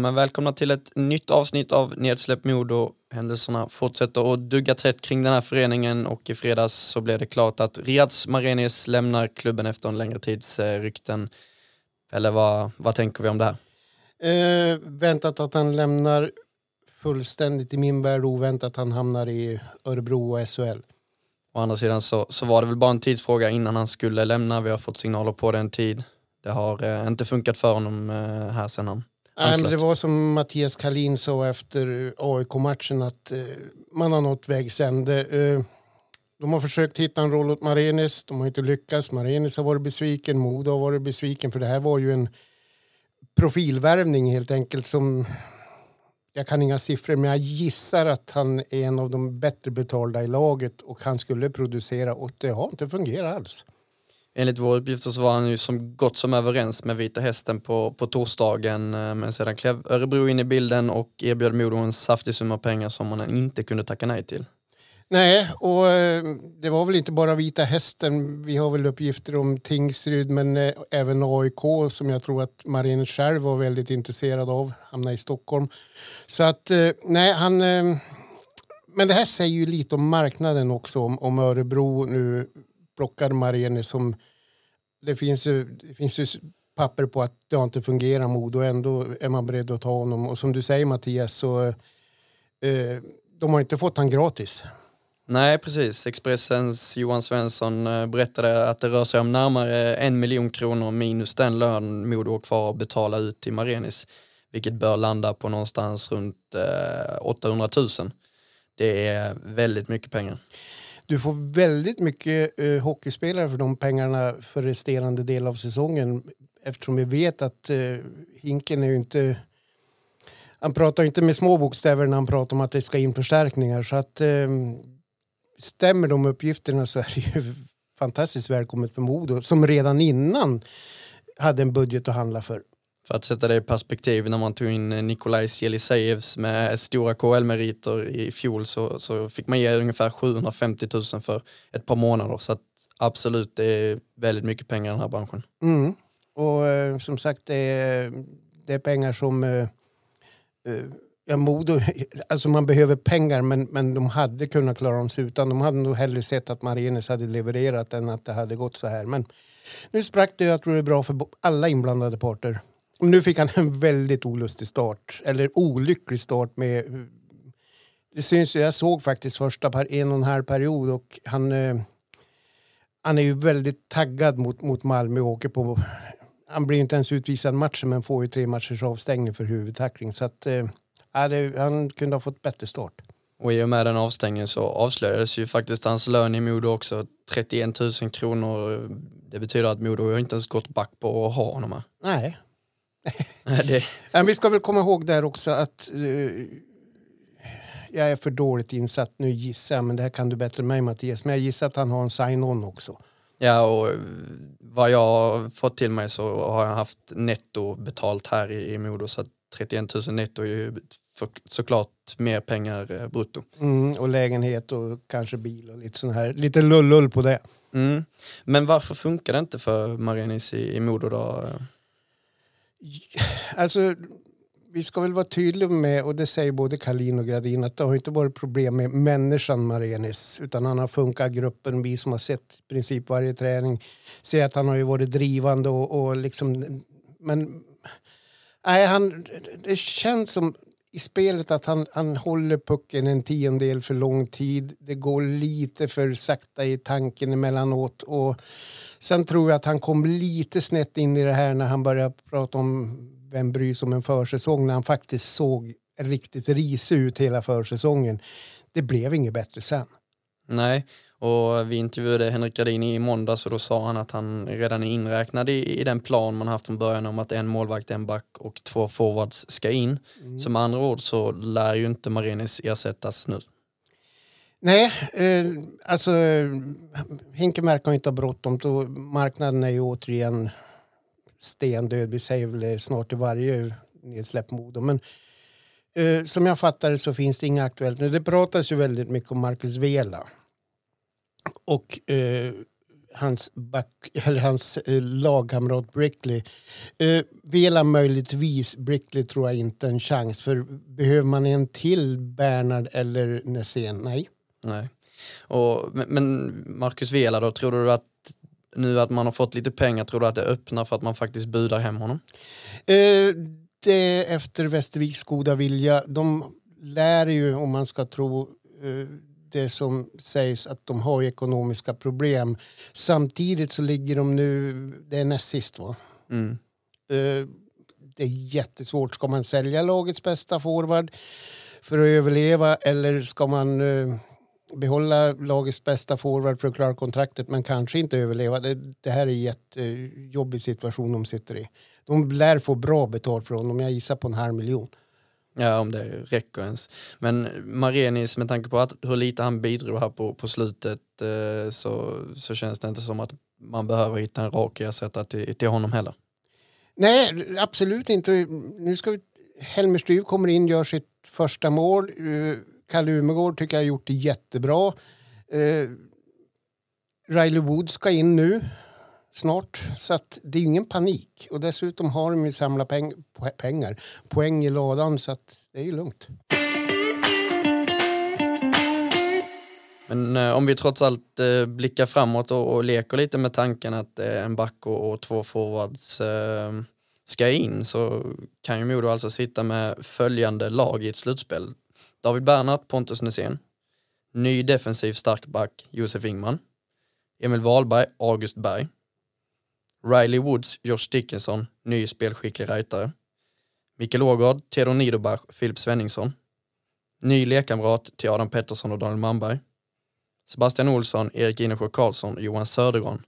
Men välkomna till ett nytt avsnitt av Nedsläpp Modo. Händelserna fortsätter att dugga tätt kring den här föreningen och i fredags så blev det klart att Riads Marenis lämnar klubben efter en längre tids eh, rykten. Eller vad, vad tänker vi om det här? Eh, väntat att han lämnar fullständigt i min värld oväntat han hamnar i Örebro och SHL. Å andra sidan så, så var det väl bara en tidsfråga innan han skulle lämna. Vi har fått signaler på den tid. Det har eh, inte funkat för honom eh, här sen han Nej, men det var som Mattias Kalin sa efter AIK-matchen att eh, man har nått vägs ände. Eh, de har försökt hitta en roll åt Marenis, de har inte lyckats. Marenis har varit besviken, Modo har varit besviken för det här var ju en profilvärvning helt enkelt som jag kan inga siffror men jag gissar att han är en av de bättre betalda i laget och han skulle producera och det har inte fungerat alls. Enligt våra uppgifter så var han ju som gott som överens med Vita Hästen på, på torsdagen eh, men sedan klev Örebro in i bilden och erbjöd Modo en saftig summa pengar som man inte kunde tacka nej till. Nej, och eh, det var väl inte bara Vita Hästen. Vi har väl uppgifter om Tingsryd men eh, även AIK som jag tror att Marin själv var väldigt intresserad av. Hamna i Stockholm. Så att nej, han... Men det här säger ju lite om marknaden också. Om, om Örebro nu plockar Mareni som... Det finns, ju, det finns ju papper på att det inte fungerar mod och ändå är man beredd att ta honom. Och som du säger Mattias så eh, de har inte fått han gratis. Nej, precis. Expressens Johan Svensson eh, berättade att det rör sig om närmare en miljon kronor minus den lön Modo har kvar att betala ut till Marenis, vilket bör landa på någonstans runt eh, 800 000. Det är väldigt mycket pengar. Du får väldigt mycket eh, hockeyspelare för de pengarna för resterande del av säsongen eftersom vi vet att eh, Hinken är ju inte... Han pratar inte med små bokstäver när han pratar om att det ska in förstärkningar. Så att, eh, stämmer de uppgifterna så är det ju fantastiskt välkommet för Modo som redan innan hade en budget att handla för. För att sätta det i perspektiv, när man tog in Nikolajs Jelisejevs med stora KL-meriter i fjol så, så fick man ge ungefär 750 000 för ett par månader. Så att absolut, det är väldigt mycket pengar i den här branschen. Mm. Och eh, som sagt, det är, det är pengar som... Eh, eh ja, Modo, alltså man behöver pengar men, men de hade kunnat klara sig utan. De hade nog hellre sett att Marienes hade levererat än att det hade gått så här. Men nu sprack det jag tror det är bra för alla inblandade parter. Nu fick han en väldigt olustig start, eller olycklig start med... Det syns jag såg faktiskt första en och en halv period och han, eh, han är ju väldigt taggad mot, mot Malmö och åker på... Han blir inte ens utvisad matchen men får ju tre matchers avstängning för huvudtackling så att eh, han kunde ha fått bättre start. Och i och med den avstängningen så avslöjades ju faktiskt hans lön i Modo också, 31 000 kronor. Det betyder att Modo har inte ens gått back på att ha honom här. Nej, det... Men vi ska väl komma ihåg där också att uh, jag är för dåligt insatt. Nu gissar jag, men det här kan du bättre än mig Mattias. Men jag gissar att han har en sign-on också. Ja, och vad jag har fått till mig så har jag haft netto betalt här i, i Modo. Så 31 000 netto är ju för, såklart mer pengar eh, brutto. Mm, och lägenhet och kanske bil och lite sån här, lite lullull på det. Mm. Men varför funkar det inte för Marinis i, i Modo då? Alltså, vi ska väl vara tydliga med, och det säger både Kalin och Gradin, att det har inte varit problem med människan Marenis, utan han har funkat gruppen. Vi som har sett i princip varje träning ser att han har ju varit drivande och, och liksom, men nej, han, det känns som i spelet att han, han håller pucken en tiondel för lång tid. Det går lite för sakta i tanken emellanåt. Och Sen tror jag att han kom lite snett in i det här när han började prata om vem bryr sig om en försäsong när han faktiskt såg riktigt risig ut hela försäsongen. Det blev inget bättre sen. Nej, och vi intervjuade Henrik Gradin i måndags och då sa han att han redan är inräknad i, i den plan man haft från början om att en målvakt, en back och två forwards ska in. Mm. Så med andra ord så lär ju inte Marenis ersättas nu. Nej, eh, alltså Hinkemark har inte ha bråttom. Marknaden är ju återigen stendöd. Vi säger väl snart i varje nedsläppt Modo. Men eh, som jag fattar det så finns det inga aktuellt nu. Det pratas ju väldigt mycket om Marcus Vela. Och eh, hans, back, eller hans eh, lagkamrat Brickley. Eh, Vela möjligtvis, Brickley tror jag inte en chans. För behöver man en till Bernard eller Nässén? Nej. Nej. Och, men Marcus Vela då, tror du att nu att man har fått lite pengar, tror du att det öppnar för att man faktiskt budar hem honom? Eh, det efter Västerviks goda vilja. De lär ju, om man ska tro eh, det som sägs, att de har ekonomiska problem. Samtidigt så ligger de nu, det är näst sist va? Mm. Eh, det är jättesvårt. Ska man sälja lagets bästa forward för att överleva eller ska man eh, behålla lagets bästa forward för att klara kontraktet men kanske inte överleva. Det, det här är en jättejobbig situation de sitter i. De lär få bra betalt för honom, jag gissar på en halv miljon. Ja, om det räcker ens. Men Marenis, med tanke på att, hur lite han bidrog här på, på slutet eh, så, så känns det inte som att man behöver hitta en rak ersättare till, till honom heller. Nej, absolut inte. Nu ska vi... Helmer Stuv kommer in, gör sitt första mål. Eh, Kalle Umegård tycker jag har gjort det jättebra. Eh, Riley Wood ska in nu snart. Så att det är ingen panik. Och dessutom har de ju samlat peng pengar, poäng i ladan så att det är ju lugnt. Men eh, om vi trots allt eh, blickar framåt och, och, leker lite med tanken att eh, en back och, och två forwards eh, ska in så kan ju Modo alltså sitta med följande lag i ett slutspel. David Bernhardt, Pontus Nässén. Ny defensiv stark back, Josef Ingman. Emil Wahlberg, August Berg. Riley Woods, Josh Dickinson, ny spelskicklig rightare. Mikael Ågård, Theodor Niederbach, Filip Svenningsson. Ny lekkamrat till Adam Pettersson och Daniel Manberg. Sebastian Olsson, Erik Inesjö Karlsson och Johan Södergran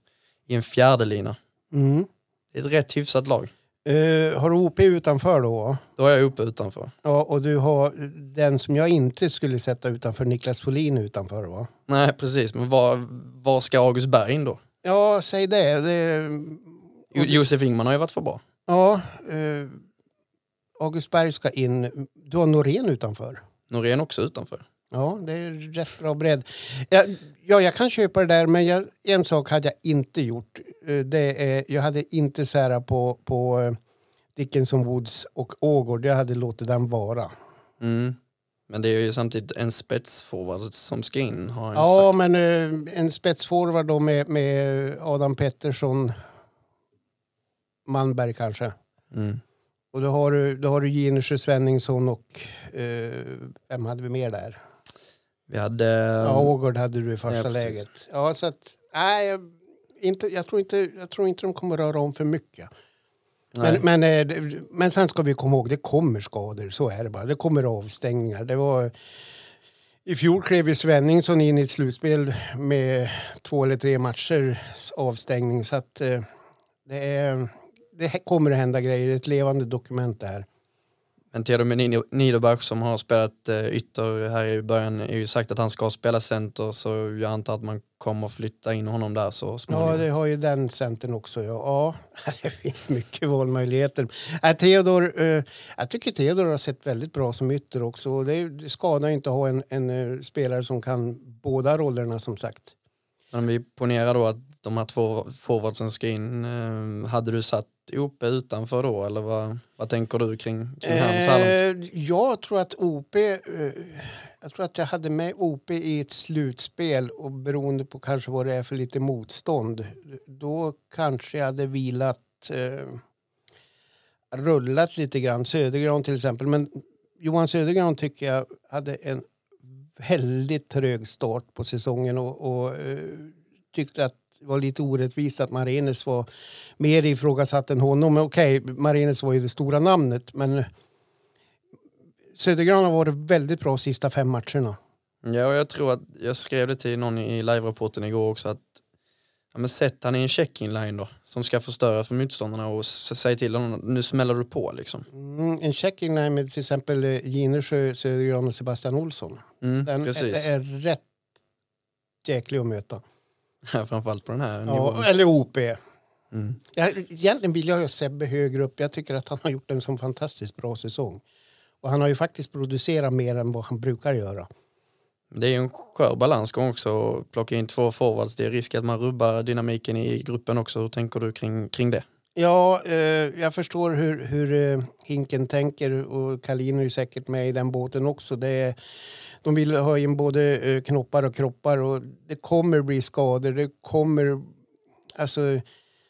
i en fjärde lina. Mm. Det är ett rätt hyfsat lag. Uh, har du OP utanför då? Då har jag uppe utanför. Ja, och du har den som jag inte skulle sätta utanför, Niklas Folin utanför va? Nej, precis. Men var, var ska August Berg in då? Ja, säg det. det... Josef Ingman har ju varit för bra. Ja, uh, August Berg ska in. Du har Norén utanför. Norén också utanför. Ja, det är rätt bra bredd. Ja, ja, jag kan köpa det där, men jag, en sak hade jag inte gjort. Eh, det är, jag hade inte särat på, på eh, Dickinson Woods och Ågård. Jag hade låtit den vara. Mm. Men det är ju samtidigt en spetsforward som ska in. Har ja, sagt. men uh, en spetsforward då med, med Adam Pettersson, Manberg kanske. Mm. Och då har du, då har du Ginesjö Svenningsson och uh, vem hade vi mer där? Vi hade... Ja, Ågård hade du i första ja, läget. Ja, så att, nej, inte, jag, tror inte, jag tror inte de kommer röra om för mycket. Men, men, eh, men sen ska vi komma ihåg, det kommer skador. Så är det bara. Det kommer avstängningar. Det var, I fjol klev ju Svenningsson in i ett slutspel med två eller tre matchers avstängning. Så att eh, det, är, det kommer att hända grejer. Det är ett levande dokument det här. Men Theodor Niederbach som har spelat eh, ytter här i början är ju sagt att han ska spela center så jag antar att man kommer flytta in honom där så småningom. Ja, det har ju den centern också. Ja, ja det finns mycket valmöjligheter. Äh, Theodor, eh, jag tycker Theodor har sett väldigt bra som ytter också. Det, det skadar inte att ha en, en uh, spelare som kan båda rollerna som sagt. Men om vi ponerar då att de här två forwardsen ska in, eh, hade du satt OP utanför då eller vad, vad tänker du kring, kring hans eh, Jag tror att OP, eh, jag tror att jag hade med OP i ett slutspel och beroende på kanske vad det är för lite motstånd, då kanske jag hade vilat, eh, rullat lite grann, Södergran till exempel, men Johan Södergran tycker jag hade en väldigt trög start på säsongen och, och eh, tyckte att var lite orättvist att Marenes var mer ifrågasatt än honom. Okej, okay, Marenes var ju det stora namnet, men Södergran har varit väldigt bra de sista fem matcherna. Ja, och jag tror att jag skrev det till någon i live-rapporten igår också att ja, men sätt han i en check-in line då som ska förstöra för motståndarna och säg till honom nu smäller du på liksom. Mm, en check-in line med till exempel eh, Ginersjö, Södergran och Sebastian Olsson. Mm, Den precis. är, är rätt jäklig att möta. Framförallt på den här nivån. Ja, eller OP. Mm. Jag, egentligen vill jag ha Sebbe högre upp. Jag tycker att han har gjort en sån fantastiskt bra säsong. Och han har ju faktiskt producerat mer än vad han brukar göra. Det är ju en skör balansgång också att plocka in två forwards. Det är risk att man rubbar dynamiken i gruppen också. Hur tänker du kring, kring det? Ja, eh, jag förstår hur, hur eh, Hinken tänker och Kalin är ju säkert med i den båten också. Det är, de vill ha in både eh, knoppar och kroppar och det kommer bli skador. Det kommer, alltså,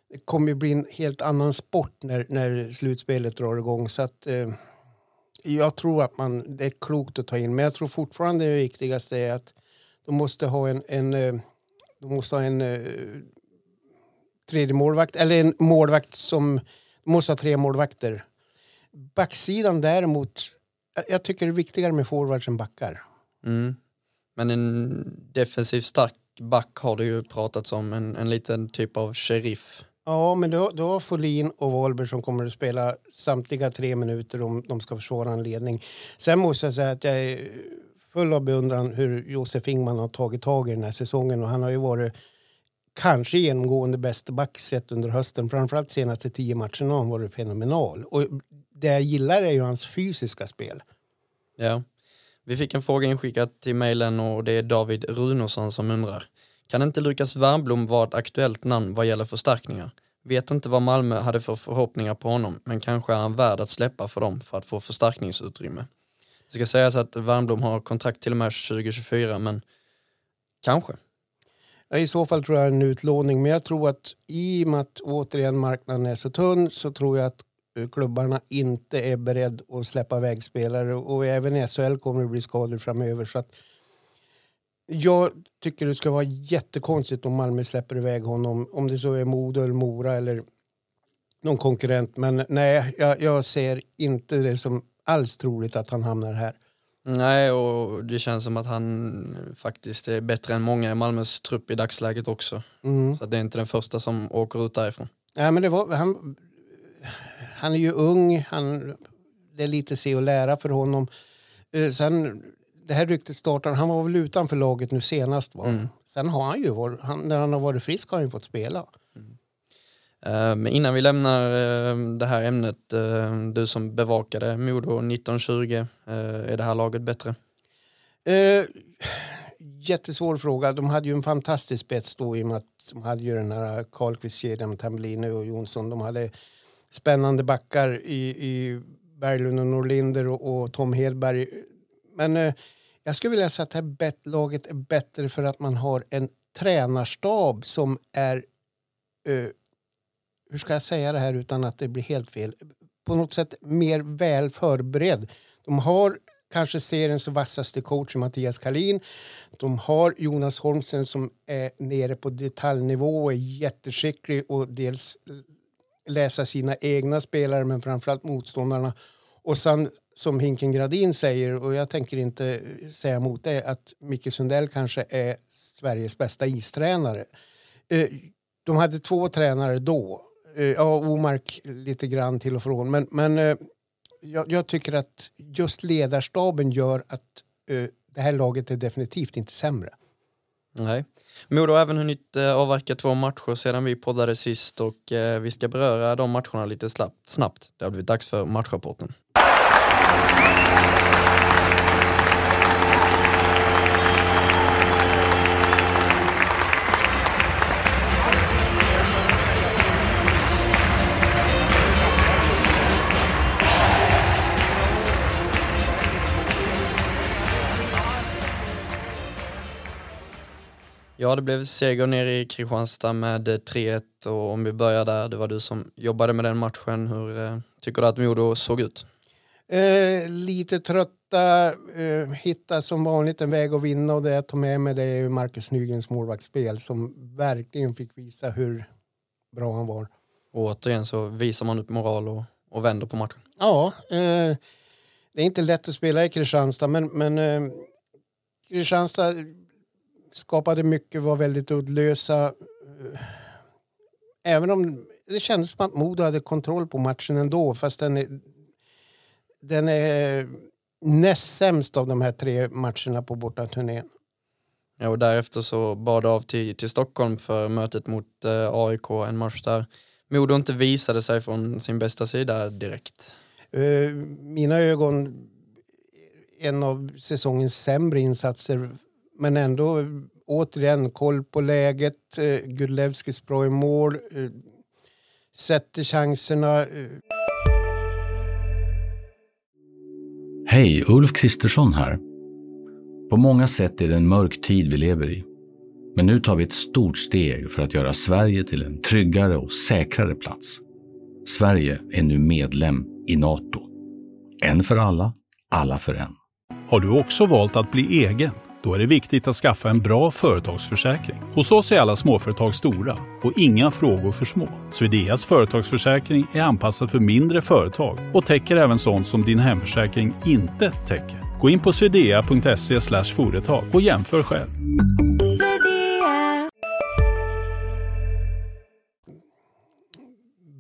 det kommer bli en helt annan sport när, när slutspelet drar igång. Så att, eh, jag tror att man, det är klokt att ta in, men jag tror fortfarande det viktigaste är att de måste ha en, en, eh, de måste ha en eh, tredje målvakt, eller en målvakt som måste ha tre målvakter. Backsidan däremot, jag- jag tycker det är viktigare med forwards än backar. Mm. Men en defensivt stark back har det ju pratats om. En, en liten typ av sheriff. Ja, men då, då har Folin och Wahlberg som kommer att spela samtliga tre minuter om de ska försvara en ledning. Sen måste jag säga att jag är full av beundran hur Josef Ingman har tagit tag i den här säsongen och han har ju varit kanske genomgående bästa back sett under hösten. Framförallt senaste tio matcherna har han varit fenomenal. Och det jag gillar är ju hans fysiska spel. Ja. Vi fick en fråga inskickad till mejlen och det är David Runosson som undrar. Kan inte Lukas Wernbloom vara ett aktuellt namn vad gäller förstärkningar? Vet inte vad Malmö hade för förhoppningar på honom, men kanske är han värd att släppa för dem för att få förstärkningsutrymme. Det ska sägas att Wernbloom har kontrakt till och med 2024, men kanske. I så fall tror jag en utlåning, men jag tror att i och med att återigen marknaden är så tunn så tror jag att eh, klubbarna inte är beredd att släppa iväg spelare och även i SHL kommer det bli skador framöver. Så att jag tycker det ska vara jättekonstigt om Malmö släpper iväg honom, om det så är Modo eller Mora eller någon konkurrent. Men nej, jag, jag ser inte det som alls troligt att han hamnar här. Nej, och det känns som att han faktiskt är bättre än många i Malmös trupp i dagsläget också. Mm. Så det är inte den första som åker ut därifrån. Ja, men det var, han, han är ju ung, han, det är lite se och lära för honom. Eh, sen, det här ryktet startade, han var väl utanför laget nu senast. Va? Mm. Sen har han ju han, när han har varit frisk har han ju fått spela. Eh, men innan vi lämnar eh, det här ämnet, eh, du som bevakade Modo 1920, eh, är det här laget bättre? Uh, jättesvår fråga. De hade ju en fantastisk spets då i och med att de hade ju den här Karlqvist-kedjan med Tambellini och Jonsson. De hade spännande backar i, i Berglund och Norlinder och, och Tom Hedberg. Men eh, jag skulle vilja säga att det här bet- laget är bättre för att man har en tränarstab som är eh, hur ska jag säga det här utan att det blir helt fel? På något sätt mer väl förberedd. De har kanske seriens vassaste coach Mattias Kalin. De har Jonas Holmsen som är nere på detaljnivå och är jätteskicklig och dels läsa sina egna spelare men framförallt motståndarna. Och sen som Hinken Gradin säger, och jag tänker inte säga emot det, att Micke Sundell kanske är Sveriges bästa istränare. Eh, de hade två tränare då. Eh, ja, Omark lite grann till och från. Men, men eh, jag, jag tycker att just ledarstaben gör att eh, det här laget är definitivt inte sämre. Nej. Modo har även hunnit avverka två matcher sedan vi poddade sist och vi ska beröra de matcherna lite snabbt. Det har blivit dags för matchrapporten. Ja, det blev seger ner i Kristianstad med eh, 3-1 och om vi börjar där, det var du som jobbade med den matchen. Hur eh, tycker du att Modo såg ut? Eh, lite trötta, eh, hitta som vanligt en väg att vinna och det jag tar med mig det är ju Marcus Nygrens målvaktsspel som verkligen fick visa hur bra han var. Och återigen så visar man upp moral och, och vänder på matchen. Ja, eh, det är inte lätt att spela i Kristianstad men, men eh, Kristianstad skapade mycket, var väldigt uddlösa. Även om det kändes som att Modo hade kontroll på matchen ändå fast den är, den är näst sämst av de här tre matcherna på bortaturnén. Ja, och därefter så bad av till, till Stockholm för mötet mot eh, AIK, en match där Modo inte visade sig från sin bästa sida direkt. Uh, mina ögon, en av säsongens sämre insatser, men ändå återigen koll på läget. Uh, Gudlevskis bra i mål, uh, sätter chanserna. Uh. Hej, Ulf Kristersson här. På många sätt är det en mörk tid vi lever i. Men nu tar vi ett stort steg för att göra Sverige till en tryggare och säkrare plats. Sverige är nu medlem i Nato. En för alla, alla för en. Har du också valt att bli egen? Då är det viktigt att skaffa en bra företagsförsäkring. Hos oss är alla småföretag stora och inga frågor för små. Swedeas företagsförsäkring är anpassad för mindre företag och täcker även sånt som din hemförsäkring inte täcker. Gå in på swedea.se företag och jämför själv.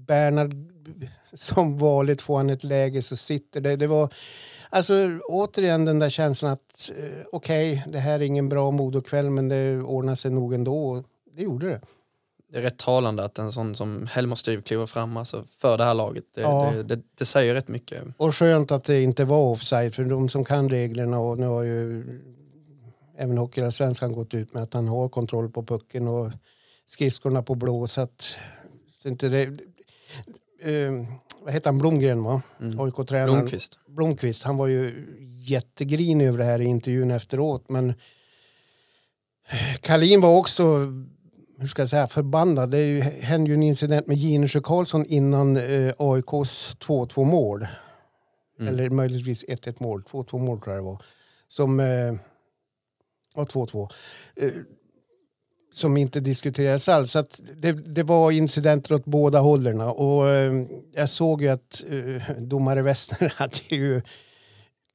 Bernhard, som vanligt får han ett läge så sitter det. Det var alltså återigen den där känslan att eh, okej, okay, det här är ingen bra modokväll men det ordnar sig nog ändå. Det gjorde det. Det är rätt talande att en sån som Helmer Styv kliver fram alltså, för det här laget. Det, ja. det, det, det, säger rätt mycket. Och skönt att det inte var offside för de som kan reglerna och nu har ju även Hockeyallsvenskan gått ut med att han har kontroll på pucken och skridskorna på blå så att inte det, eh, vad heter han, Blomgren va? Mm. AIK-tränaren. Blomqvist. Blomqvist. Han var ju jättegrinig över det här i intervjun efteråt men Kalin var också hur ska jag säga, förbannad. Det ju, hände ju en incident med Ginesjö Karlsson innan eh, AIKs 2-2 mål. Mm. Eller möjligtvis 1-1 mål. 2-2 mål tror jag det var. Som... Eh, ja, 2-2. Som inte diskuterades alls. Så det, det, var incidenter åt båda hållen. Och eh, jag såg ju att eh, domare Westner hade ju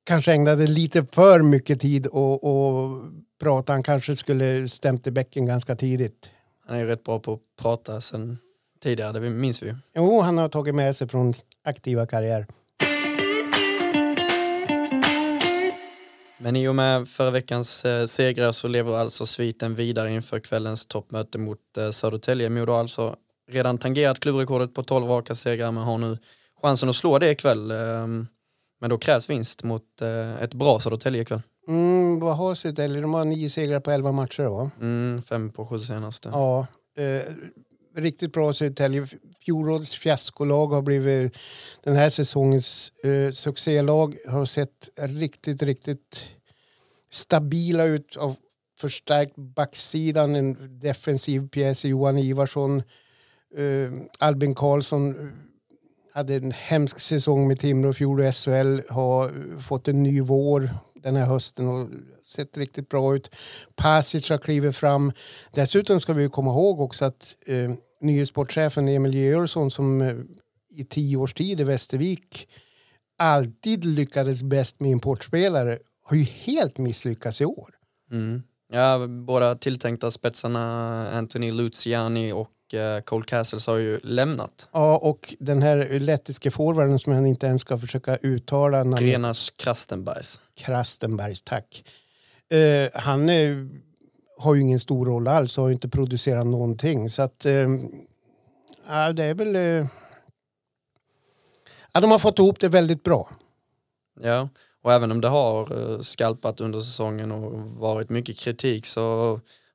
kanske ägnade lite för mycket tid och, och prata. Han kanske skulle stämt i bäcken ganska tidigt. Han är ju rätt bra på att prata sen tidigare, det minns vi Jo, han har tagit med sig från aktiva karriär. Men i och med förra veckans eh, segrar så lever alltså sviten vidare inför kvällens toppmöte mot eh, Södertälje. Modo har alltså redan tangerat klubbrekordet på 12 raka segrar men har nu chansen att slå det ikväll. Eh, men då krävs vinst mot eh, ett bra Södertälje ikväll. Mm, vad har Södertälje? De har nio segrar på elva matcher va? Mm, fem på sju senaste. Ja, eh, riktigt bra Södertälje. Fjolårets fiaskolag har blivit den här säsongens eh, succélag. Har sett riktigt, riktigt stabila ut av förstärkt backsidan. En defensiv pjäs i Johan Ivarsson. Eh, Albin Karlsson eh, hade en hemsk säsong med Timrå i fjol och SHL. Har eh, fått en ny vår den här hösten och sett riktigt bra ut. Pasic har klivit fram. Dessutom ska vi komma ihåg också att eh, nye sportchefen Emil Georgsson som eh, i tio års tid i Västervik alltid lyckades bäst med importspelare har ju helt misslyckats i år. Mm. Ja, båda tilltänkta spetsarna Anthony Luciani och Eh, Cole Castles har ju lämnat. Ja, och den här lettiske forwarden som jag inte ens ska försöka uttala. Grenas Krastenbergs. Krastenbergs, tack. Uh, han är, har ju ingen stor roll alls och har inte producerat någonting. Så att, uh, ja, det är väl... Uh, ja, de har fått ihop det väldigt bra. Ja, och även om det har skalpat under säsongen och varit mycket kritik så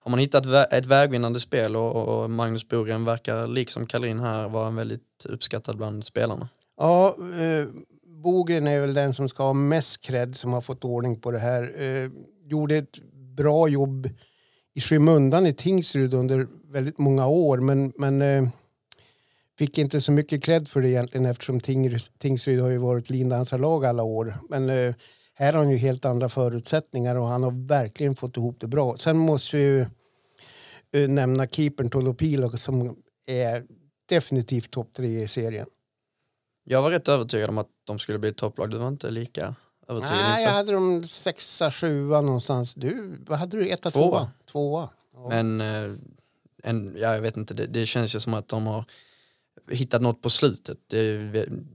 har man hittat ett vägvinnande spel och, Magnus Bogren verkar liksom Kalin här vara en väldigt uppskattad bland spelarna. Ja, eh, Bogren är väl den som ska ha mest cred som har fått ordning på det här. Eh, gjorde ett bra jobb i skymundan i Tingsryd under väldigt många år men, men eh, fick inte så mycket cred för det egentligen eftersom Tingsryd har ju varit lindansarlag alla år. Men eh, här har han ju helt andra förutsättningar och han har verkligen fått ihop det bra. Sen måste vi ju uh, nämna keepern Tolopilo som är definitivt topp tre i serien. Jag var rätt övertygad om att de skulle bli topplag. Du var inte lika övertygad Nej, jag hade dem sexa, sjua någonstans. Du, vad hade du? Etta, Tvåa. tvåa? Tvåa. Ja. Men eh, en, ja, jag vet inte, det, det känns ju som att de har hittat något på slutet. Det,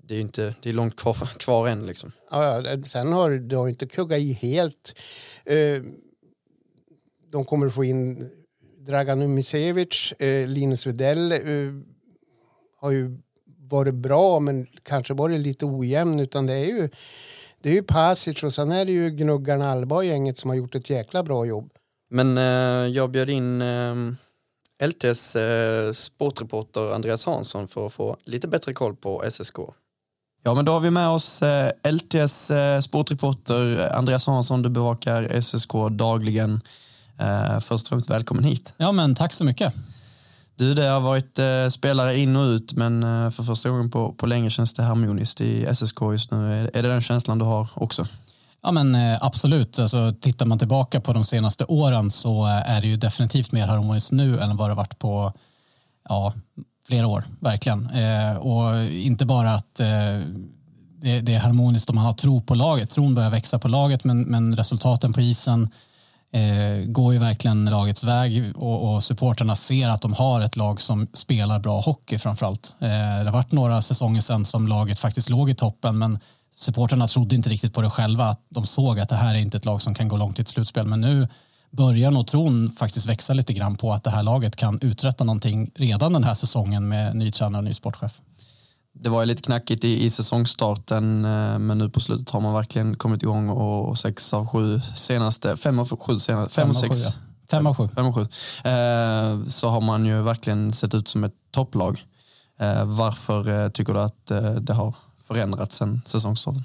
det är ju inte, det är långt kvar, kvar än liksom. Ja, sen har du har inte kuggat i helt. Eh, de kommer att få in Dragan Umicevic, eh, Linus Widell har ju varit bra men kanske varit lite ojämn utan det är ju det är ju Pasic och sen är det ju gnuggarna Alba och gänget som har gjort ett jäkla bra jobb. Men eh, jag bjöd in eh, LTs eh, sportreporter Andreas Hansson för att få lite bättre koll på SSK. Ja, men då har vi med oss eh, LTs eh, sportreporter Andreas Hansson. Du bevakar SSK dagligen. Eh, först och främst välkommen hit. Ja, men tack så mycket. Du, det har varit eh, spelare in och ut, men eh, för första gången på, på länge känns det harmoniskt i SSK just nu. Är, är det den känslan du har också? Ja, men eh, absolut. Alltså, tittar man tillbaka på de senaste åren så eh, är det ju definitivt mer harmoniskt nu än vad det varit på ja, flera år, verkligen. Eh, och inte bara att eh, det, det är harmoniskt om man har tro på laget. Tron börjar växa på laget, men, men resultaten på isen eh, går ju verkligen lagets väg och, och supporterna ser att de har ett lag som spelar bra hockey framförallt. Eh, det har varit några säsonger sedan som laget faktiskt låg i toppen, men supporterna trodde inte riktigt på det själva. Att de såg att det här är inte ett lag som kan gå långt i ett slutspel, men nu börjar nog tron faktiskt växa lite grann på att det här laget kan uträtta någonting redan den här säsongen med ny tränare och ny sportchef. Det var ju lite knackigt i, i säsongstarten, eh, men nu på slutet har man verkligen kommit igång och sex av sju senaste, fem av sju senaste, fem, och av sex. sju, ja. Fem av sju. Fem och sju. Eh, så har man ju verkligen sett ut som ett topplag. Eh, varför eh, tycker du att eh, det har förändrats sen säsongsstarten?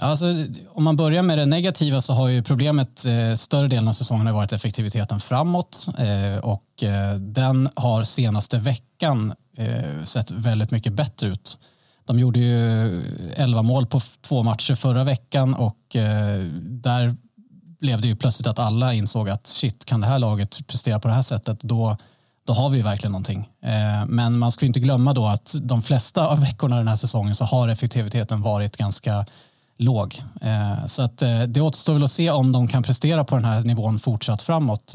Alltså, om man börjar med det negativa så har ju problemet eh, större delen av säsongen har varit effektiviteten framåt eh, och eh, den har senaste veckan eh, sett väldigt mycket bättre ut. De gjorde ju 11 mål på två matcher förra veckan och eh, där blev det ju plötsligt att alla insåg att shit, kan det här laget prestera på det här sättet då, då har vi ju verkligen någonting. Eh, men man ska ju inte glömma då att de flesta av veckorna den här säsongen så har effektiviteten varit ganska låg. Eh, så att eh, det återstår väl att se om de kan prestera på den här nivån fortsatt framåt.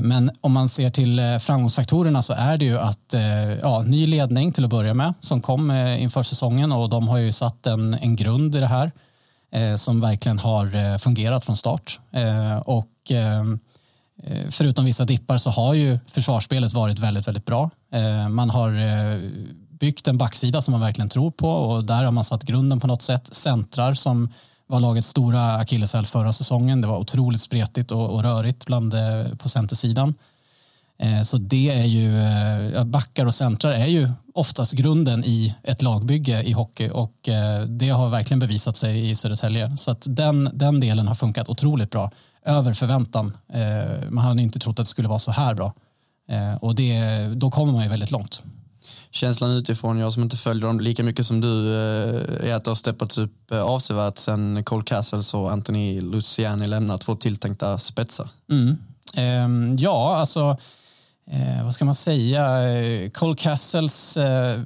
Men om man ser till framgångsfaktorerna så är det ju att ja, ny ledning till att börja med som kom inför säsongen och de har ju satt en, en grund i det här som verkligen har fungerat från start. Och Eh, förutom vissa dippar så har ju försvarsspelet varit väldigt, väldigt bra. Eh, man har eh, byggt en backsida som man verkligen tror på och där har man satt grunden på något sätt. Centrar som var lagets stora akilleshäl förra säsongen. Det var otroligt spretigt och, och rörigt bland, på centersidan. Eh, Så det är ju, eh, backar och centrar är ju oftast grunden i ett lagbygge i hockey och eh, det har verkligen bevisat sig i Södertälje. Så att den, den delen har funkat otroligt bra, över förväntan. Man hade inte trott att det skulle vara så här bra. Och det, då kommer man ju väldigt långt. Känslan utifrån, jag som inte följer dem lika mycket som du, är att det har steppats upp avsevärt sen Cole Castles och Anthony Luciani lämnat två tilltänkta spetsar. Mm. Ehm, ja, alltså eh, vad ska man säga? Eh, Cole Castles eh,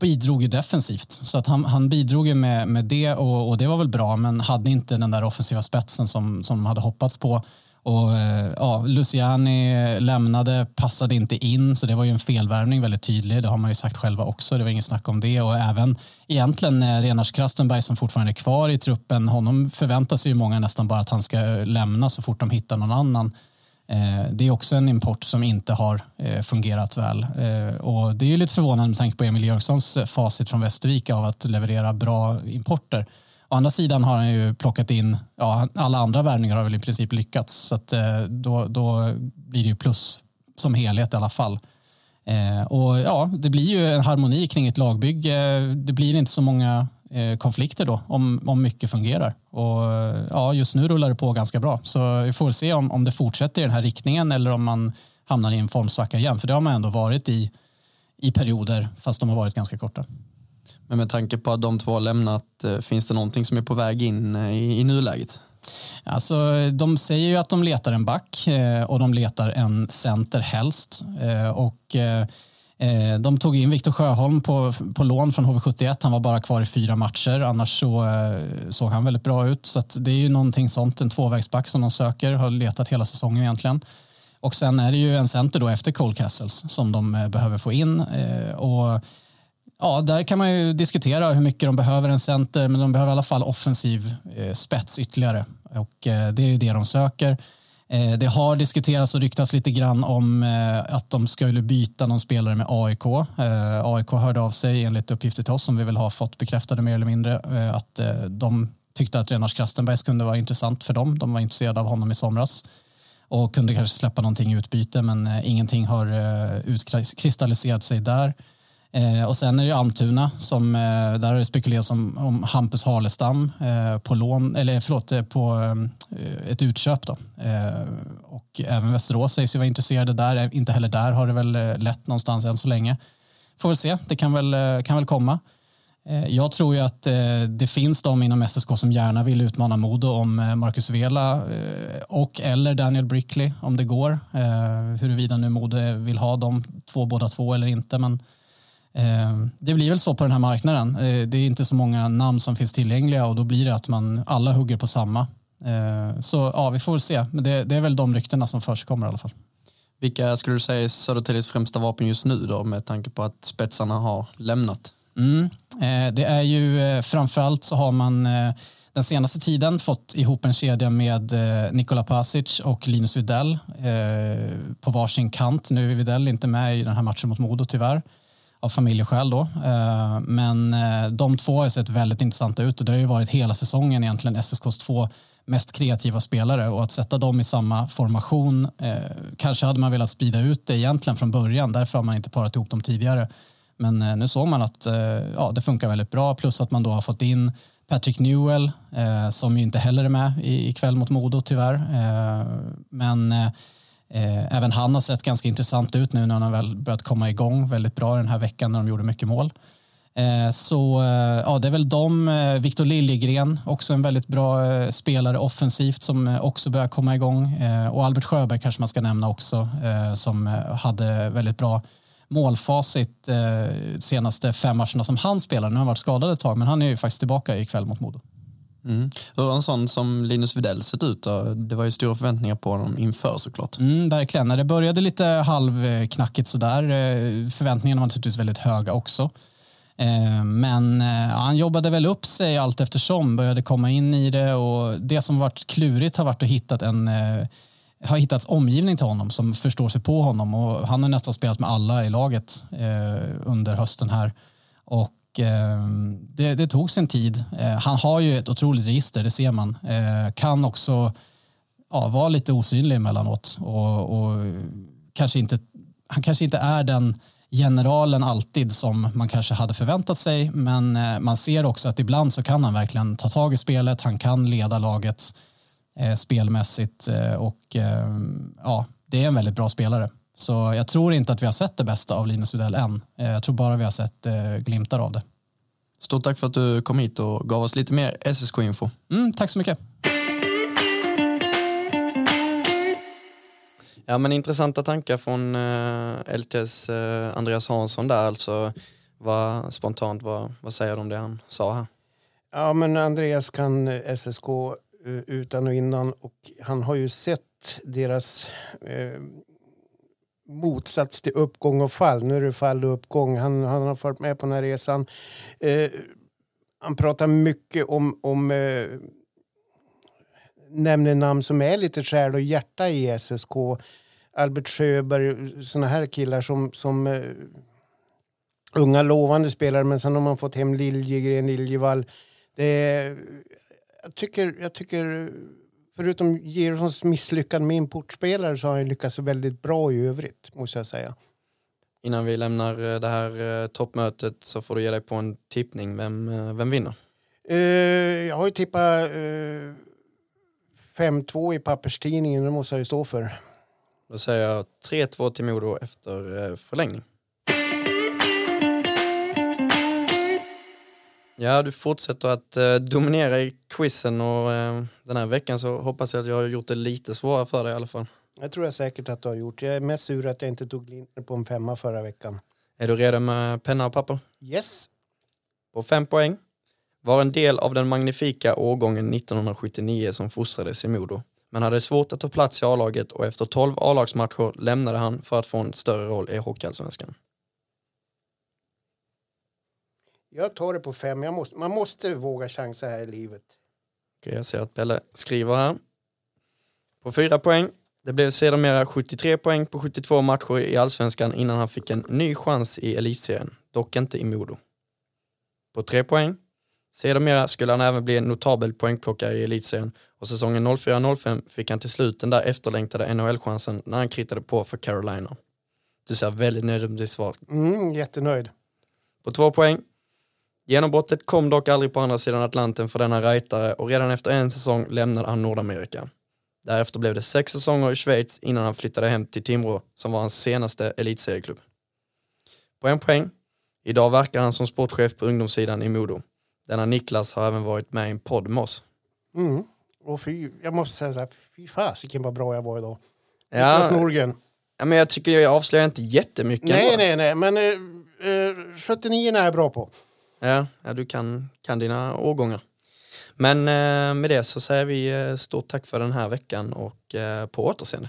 bidrog ju defensivt. Så att han, han bidrog ju med, med det och, och det var väl bra men hade inte den där offensiva spetsen som, som de hade hoppats på. Och, eh, ja, Luciani lämnade, passade inte in så det var ju en felvärvning väldigt tydlig. Det har man ju sagt själva också, det var inget snack om det. Och även egentligen eh, Renars Krastenberg som fortfarande är kvar i truppen, honom förväntar sig ju många nästan bara att han ska lämna så fort de hittar någon annan. Eh, det är också en import som inte har eh, fungerat väl. Eh, och det är ju lite förvånande med tanke på Emil Jörgssons facit från Västervik av att leverera bra importer. Å andra sidan har han ju plockat in, ja, alla andra värvningar har väl i princip lyckats. Så att då, då blir det ju plus som helhet i alla fall. Eh, och ja, det blir ju en harmoni kring ett lagbygge. Det blir inte så många konflikter då om, om mycket fungerar. Och eh, ja, just nu rullar det på ganska bra. Så vi får se om, om det fortsätter i den här riktningen eller om man hamnar i en formsvacka igen. För det har man ändå varit i, i perioder, fast de har varit ganska korta. Men med tanke på att de två har lämnat, eh, finns det någonting som är på väg in eh, i, i nuläget? Alltså, de säger ju att de letar en back eh, och de letar en center helst. Eh, och, eh, Eh, Eh, de tog in Viktor Sjöholm på, på lån från HV71. Han var bara kvar i fyra matcher. Annars så eh, såg han väldigt bra ut. Så det är ju någonting sånt, en tvåvägsback som de söker. Har letat hela säsongen egentligen. Och sen är det ju en center då efter Cole Castles som de eh, behöver få in. Eh, och ja, där kan man ju diskutera hur mycket de behöver en center, men de behöver i alla fall offensiv eh, spets ytterligare. Och det är ju det de söker. Eh, det har diskuterats och ryktats lite grann om eh, att de skulle byta någon spelare med AIK. Eh, AIK hörde av sig enligt uppgifter till oss som vi väl har fått bekräftade mer eller mindre att de tyckte att Renars Krastenbergs kunde vara intressant för dem. De var intresserade av honom i somras och kunde kanske släppa någonting i utbyte men ingenting har utkristalliserat sig där. Eh, och sen är det Almtuna som eh, där har det spekulerats om, om Hampus Harlestam eh, på lån eller förlåt eh, på eh, ett utköp då. Eh, och även Västerås sägs ju vara intresserade där. Eh, inte heller där har det väl eh, lätt någonstans än så länge. Får väl se. Det kan väl kan väl komma. Jag tror ju att det finns de inom SSK som gärna vill utmana Modo om Marcus Vela och eller Daniel Brickley om det går. Huruvida nu Modo vill ha de två båda två eller inte. Men Eh, det blir väl så på den här marknaden. Eh, det är inte så många namn som finns tillgängliga och då blir det att man alla hugger på samma. Eh, så ja, vi får väl se. Men det, det är väl de ryktena som förekommer i alla fall. Vilka skulle du säga är Södertäljes främsta vapen just nu då med tanke på att spetsarna har lämnat? Mm. Det är ju framförallt så har man den senaste tiden fått ihop en kedja med Nikola Pasic och Linus Widell på varsin kant. Nu är Widell inte med i den här matchen mot Modo tyvärr av familjeskäl då. Eh, men eh, de två har sett väldigt intressanta ut och det har ju varit hela säsongen egentligen SSKs två mest kreativa spelare och att sätta dem i samma formation eh, kanske hade man velat sprida ut det egentligen från början därför har man inte parat ihop dem tidigare. Men nu såg man att ja, det funkar väldigt bra plus att man då har fått in Patrick Newell som ju inte heller är med ikväll mot Modo tyvärr. men Eh, även han har sett ganska intressant ut nu när han väl börjat komma igång väldigt bra den här veckan när de gjorde mycket mål. Eh, så eh, ja, det är väl de. Eh, Viktor Liljegren, också en väldigt bra eh, spelare offensivt som eh, också börjar komma igång. Och Albert Sjöberg kanske man ska nämna också som hade väldigt bra målfacit senaste fem matcherna som han spelar. Nu har han varit skadad ett tag men han är ju faktiskt tillbaka ikväll mot Modo. Mm. Hur har en sån som Linus Widell sett ut? Då? Det var ju stora förväntningar på honom inför såklart. Mm, verkligen. När det började lite halvknackigt sådär. Eh, förväntningarna var naturligtvis väldigt höga också. Eh, men eh, han jobbade väl upp sig allt eftersom, började komma in i det och det som varit klurigt har varit att hitta en har hittats omgivning till honom som förstår sig på honom och han har nästan spelat med alla i laget under hösten här. Och Eh, det, det, tog sin tid. Eh, han har ju ett otroligt register, det ser man. Eh, kan också ja, vara lite osynlig emellanåt och, och kanske inte, han kanske inte är den generalen alltid som man kanske hade förväntat sig men eh, man ser också att ibland så kan han verkligen ta tag i spelet, han kan leda laget eh, spelmässigt eh, och ehm, ja, det är en väldigt bra spelare. Så jag tror inte att vi har sett det bästa av Linus Udell än. Eh, jag tror bara vi har sett eh, glimtar av det. Stort tack för att du kom hit och gav oss lite mer SSK-info. Mm, tack så mycket. Ja men intressanta tankar från eh, LTS eh, Andreas Hansson där alltså. Vad, spontant, vad, vad säger du om det han sa här? Ja men Andreas kan SSK eh, utan och innan och han har ju sett deras eh, motsats till uppgång och fall. Nu är det fall och uppgång. Han, han har varit med på den här resan. Eh, han pratar mycket om, om eh, nämner namn som är lite själ och hjärta i SSK. Albert Sjöberg, såna här killar som, som eh, unga lovande spelare men sen har man fått hem Liljegren, Liljevall. Det är, jag, tycker, jag tycker förutom Gerssons misslyckande med importspelare så har han lyckats väldigt bra i övrigt, måste jag säga. Innan vi lämnar eh, det här eh, toppmötet så får du ge dig på en tippning. Vem, eh, vem vinner? Uh, jag har ju tippat uh, 5-2 i papperstidningen, det måste jag ju stå för. Då säger jag 3-2 till Modo efter förlängning. Ja, du fortsätter att eh, dominera i quizen och eh, den här veckan så hoppas jag att jag har gjort det lite svårare för dig i alla fall. Jag tror jag säkert att du har gjort. Jag är mest sur att jag inte tog Lindner på en femma förra veckan. Är du redo med penna och papper? Yes. På fem poäng. Var en del av den magnifika årgången 1979 som fostrades i Modo. Men hade svårt att ta plats i A-laget och efter 12 A-lagsmatcher lämnade han för att få en större roll i Hockeyallsvenskan. Jag tar det på fem. Jag måste, man måste våga chansa här i livet. Okej, jag ser att Pelle skriver här. På fyra poäng. Det blev sedermera 73 poäng på 72 matcher i allsvenskan innan han fick en ny chans i elitserien, dock inte i Modo. På tre poäng. Sedermera skulle han även bli en notabel poängplockare i elitserien och säsongen 04-05 fick han till slut den där efterlängtade NHL-chansen när han kritade på för Carolina. Du ser väldigt nöjd med ditt svar. Mm, jättenöjd. På två poäng. Genombrottet kom dock aldrig på andra sidan Atlanten för denna rightare och redan efter en säsong lämnade han Nordamerika. Därefter blev det sex säsonger i Schweiz innan han flyttade hem till Timrå som var hans senaste elitserieklubb. På en poäng. Idag verkar han som sportchef på ungdomssidan i Modo. Denna Niklas har även varit med i en podd med oss. Mm. Och fy, jag måste säga så här, fy fasiken vad bra jag var idag. Niklas Ja, Norgren. ja, men jag tycker jag avslöjar inte jättemycket. Nej, ändå. nej, nej, men eh, eh, 79 är jag bra på. Ja, ja, du kan, kan dina årgångar. Men eh, med det så säger vi eh, stort tack för den här veckan och eh, på återseende.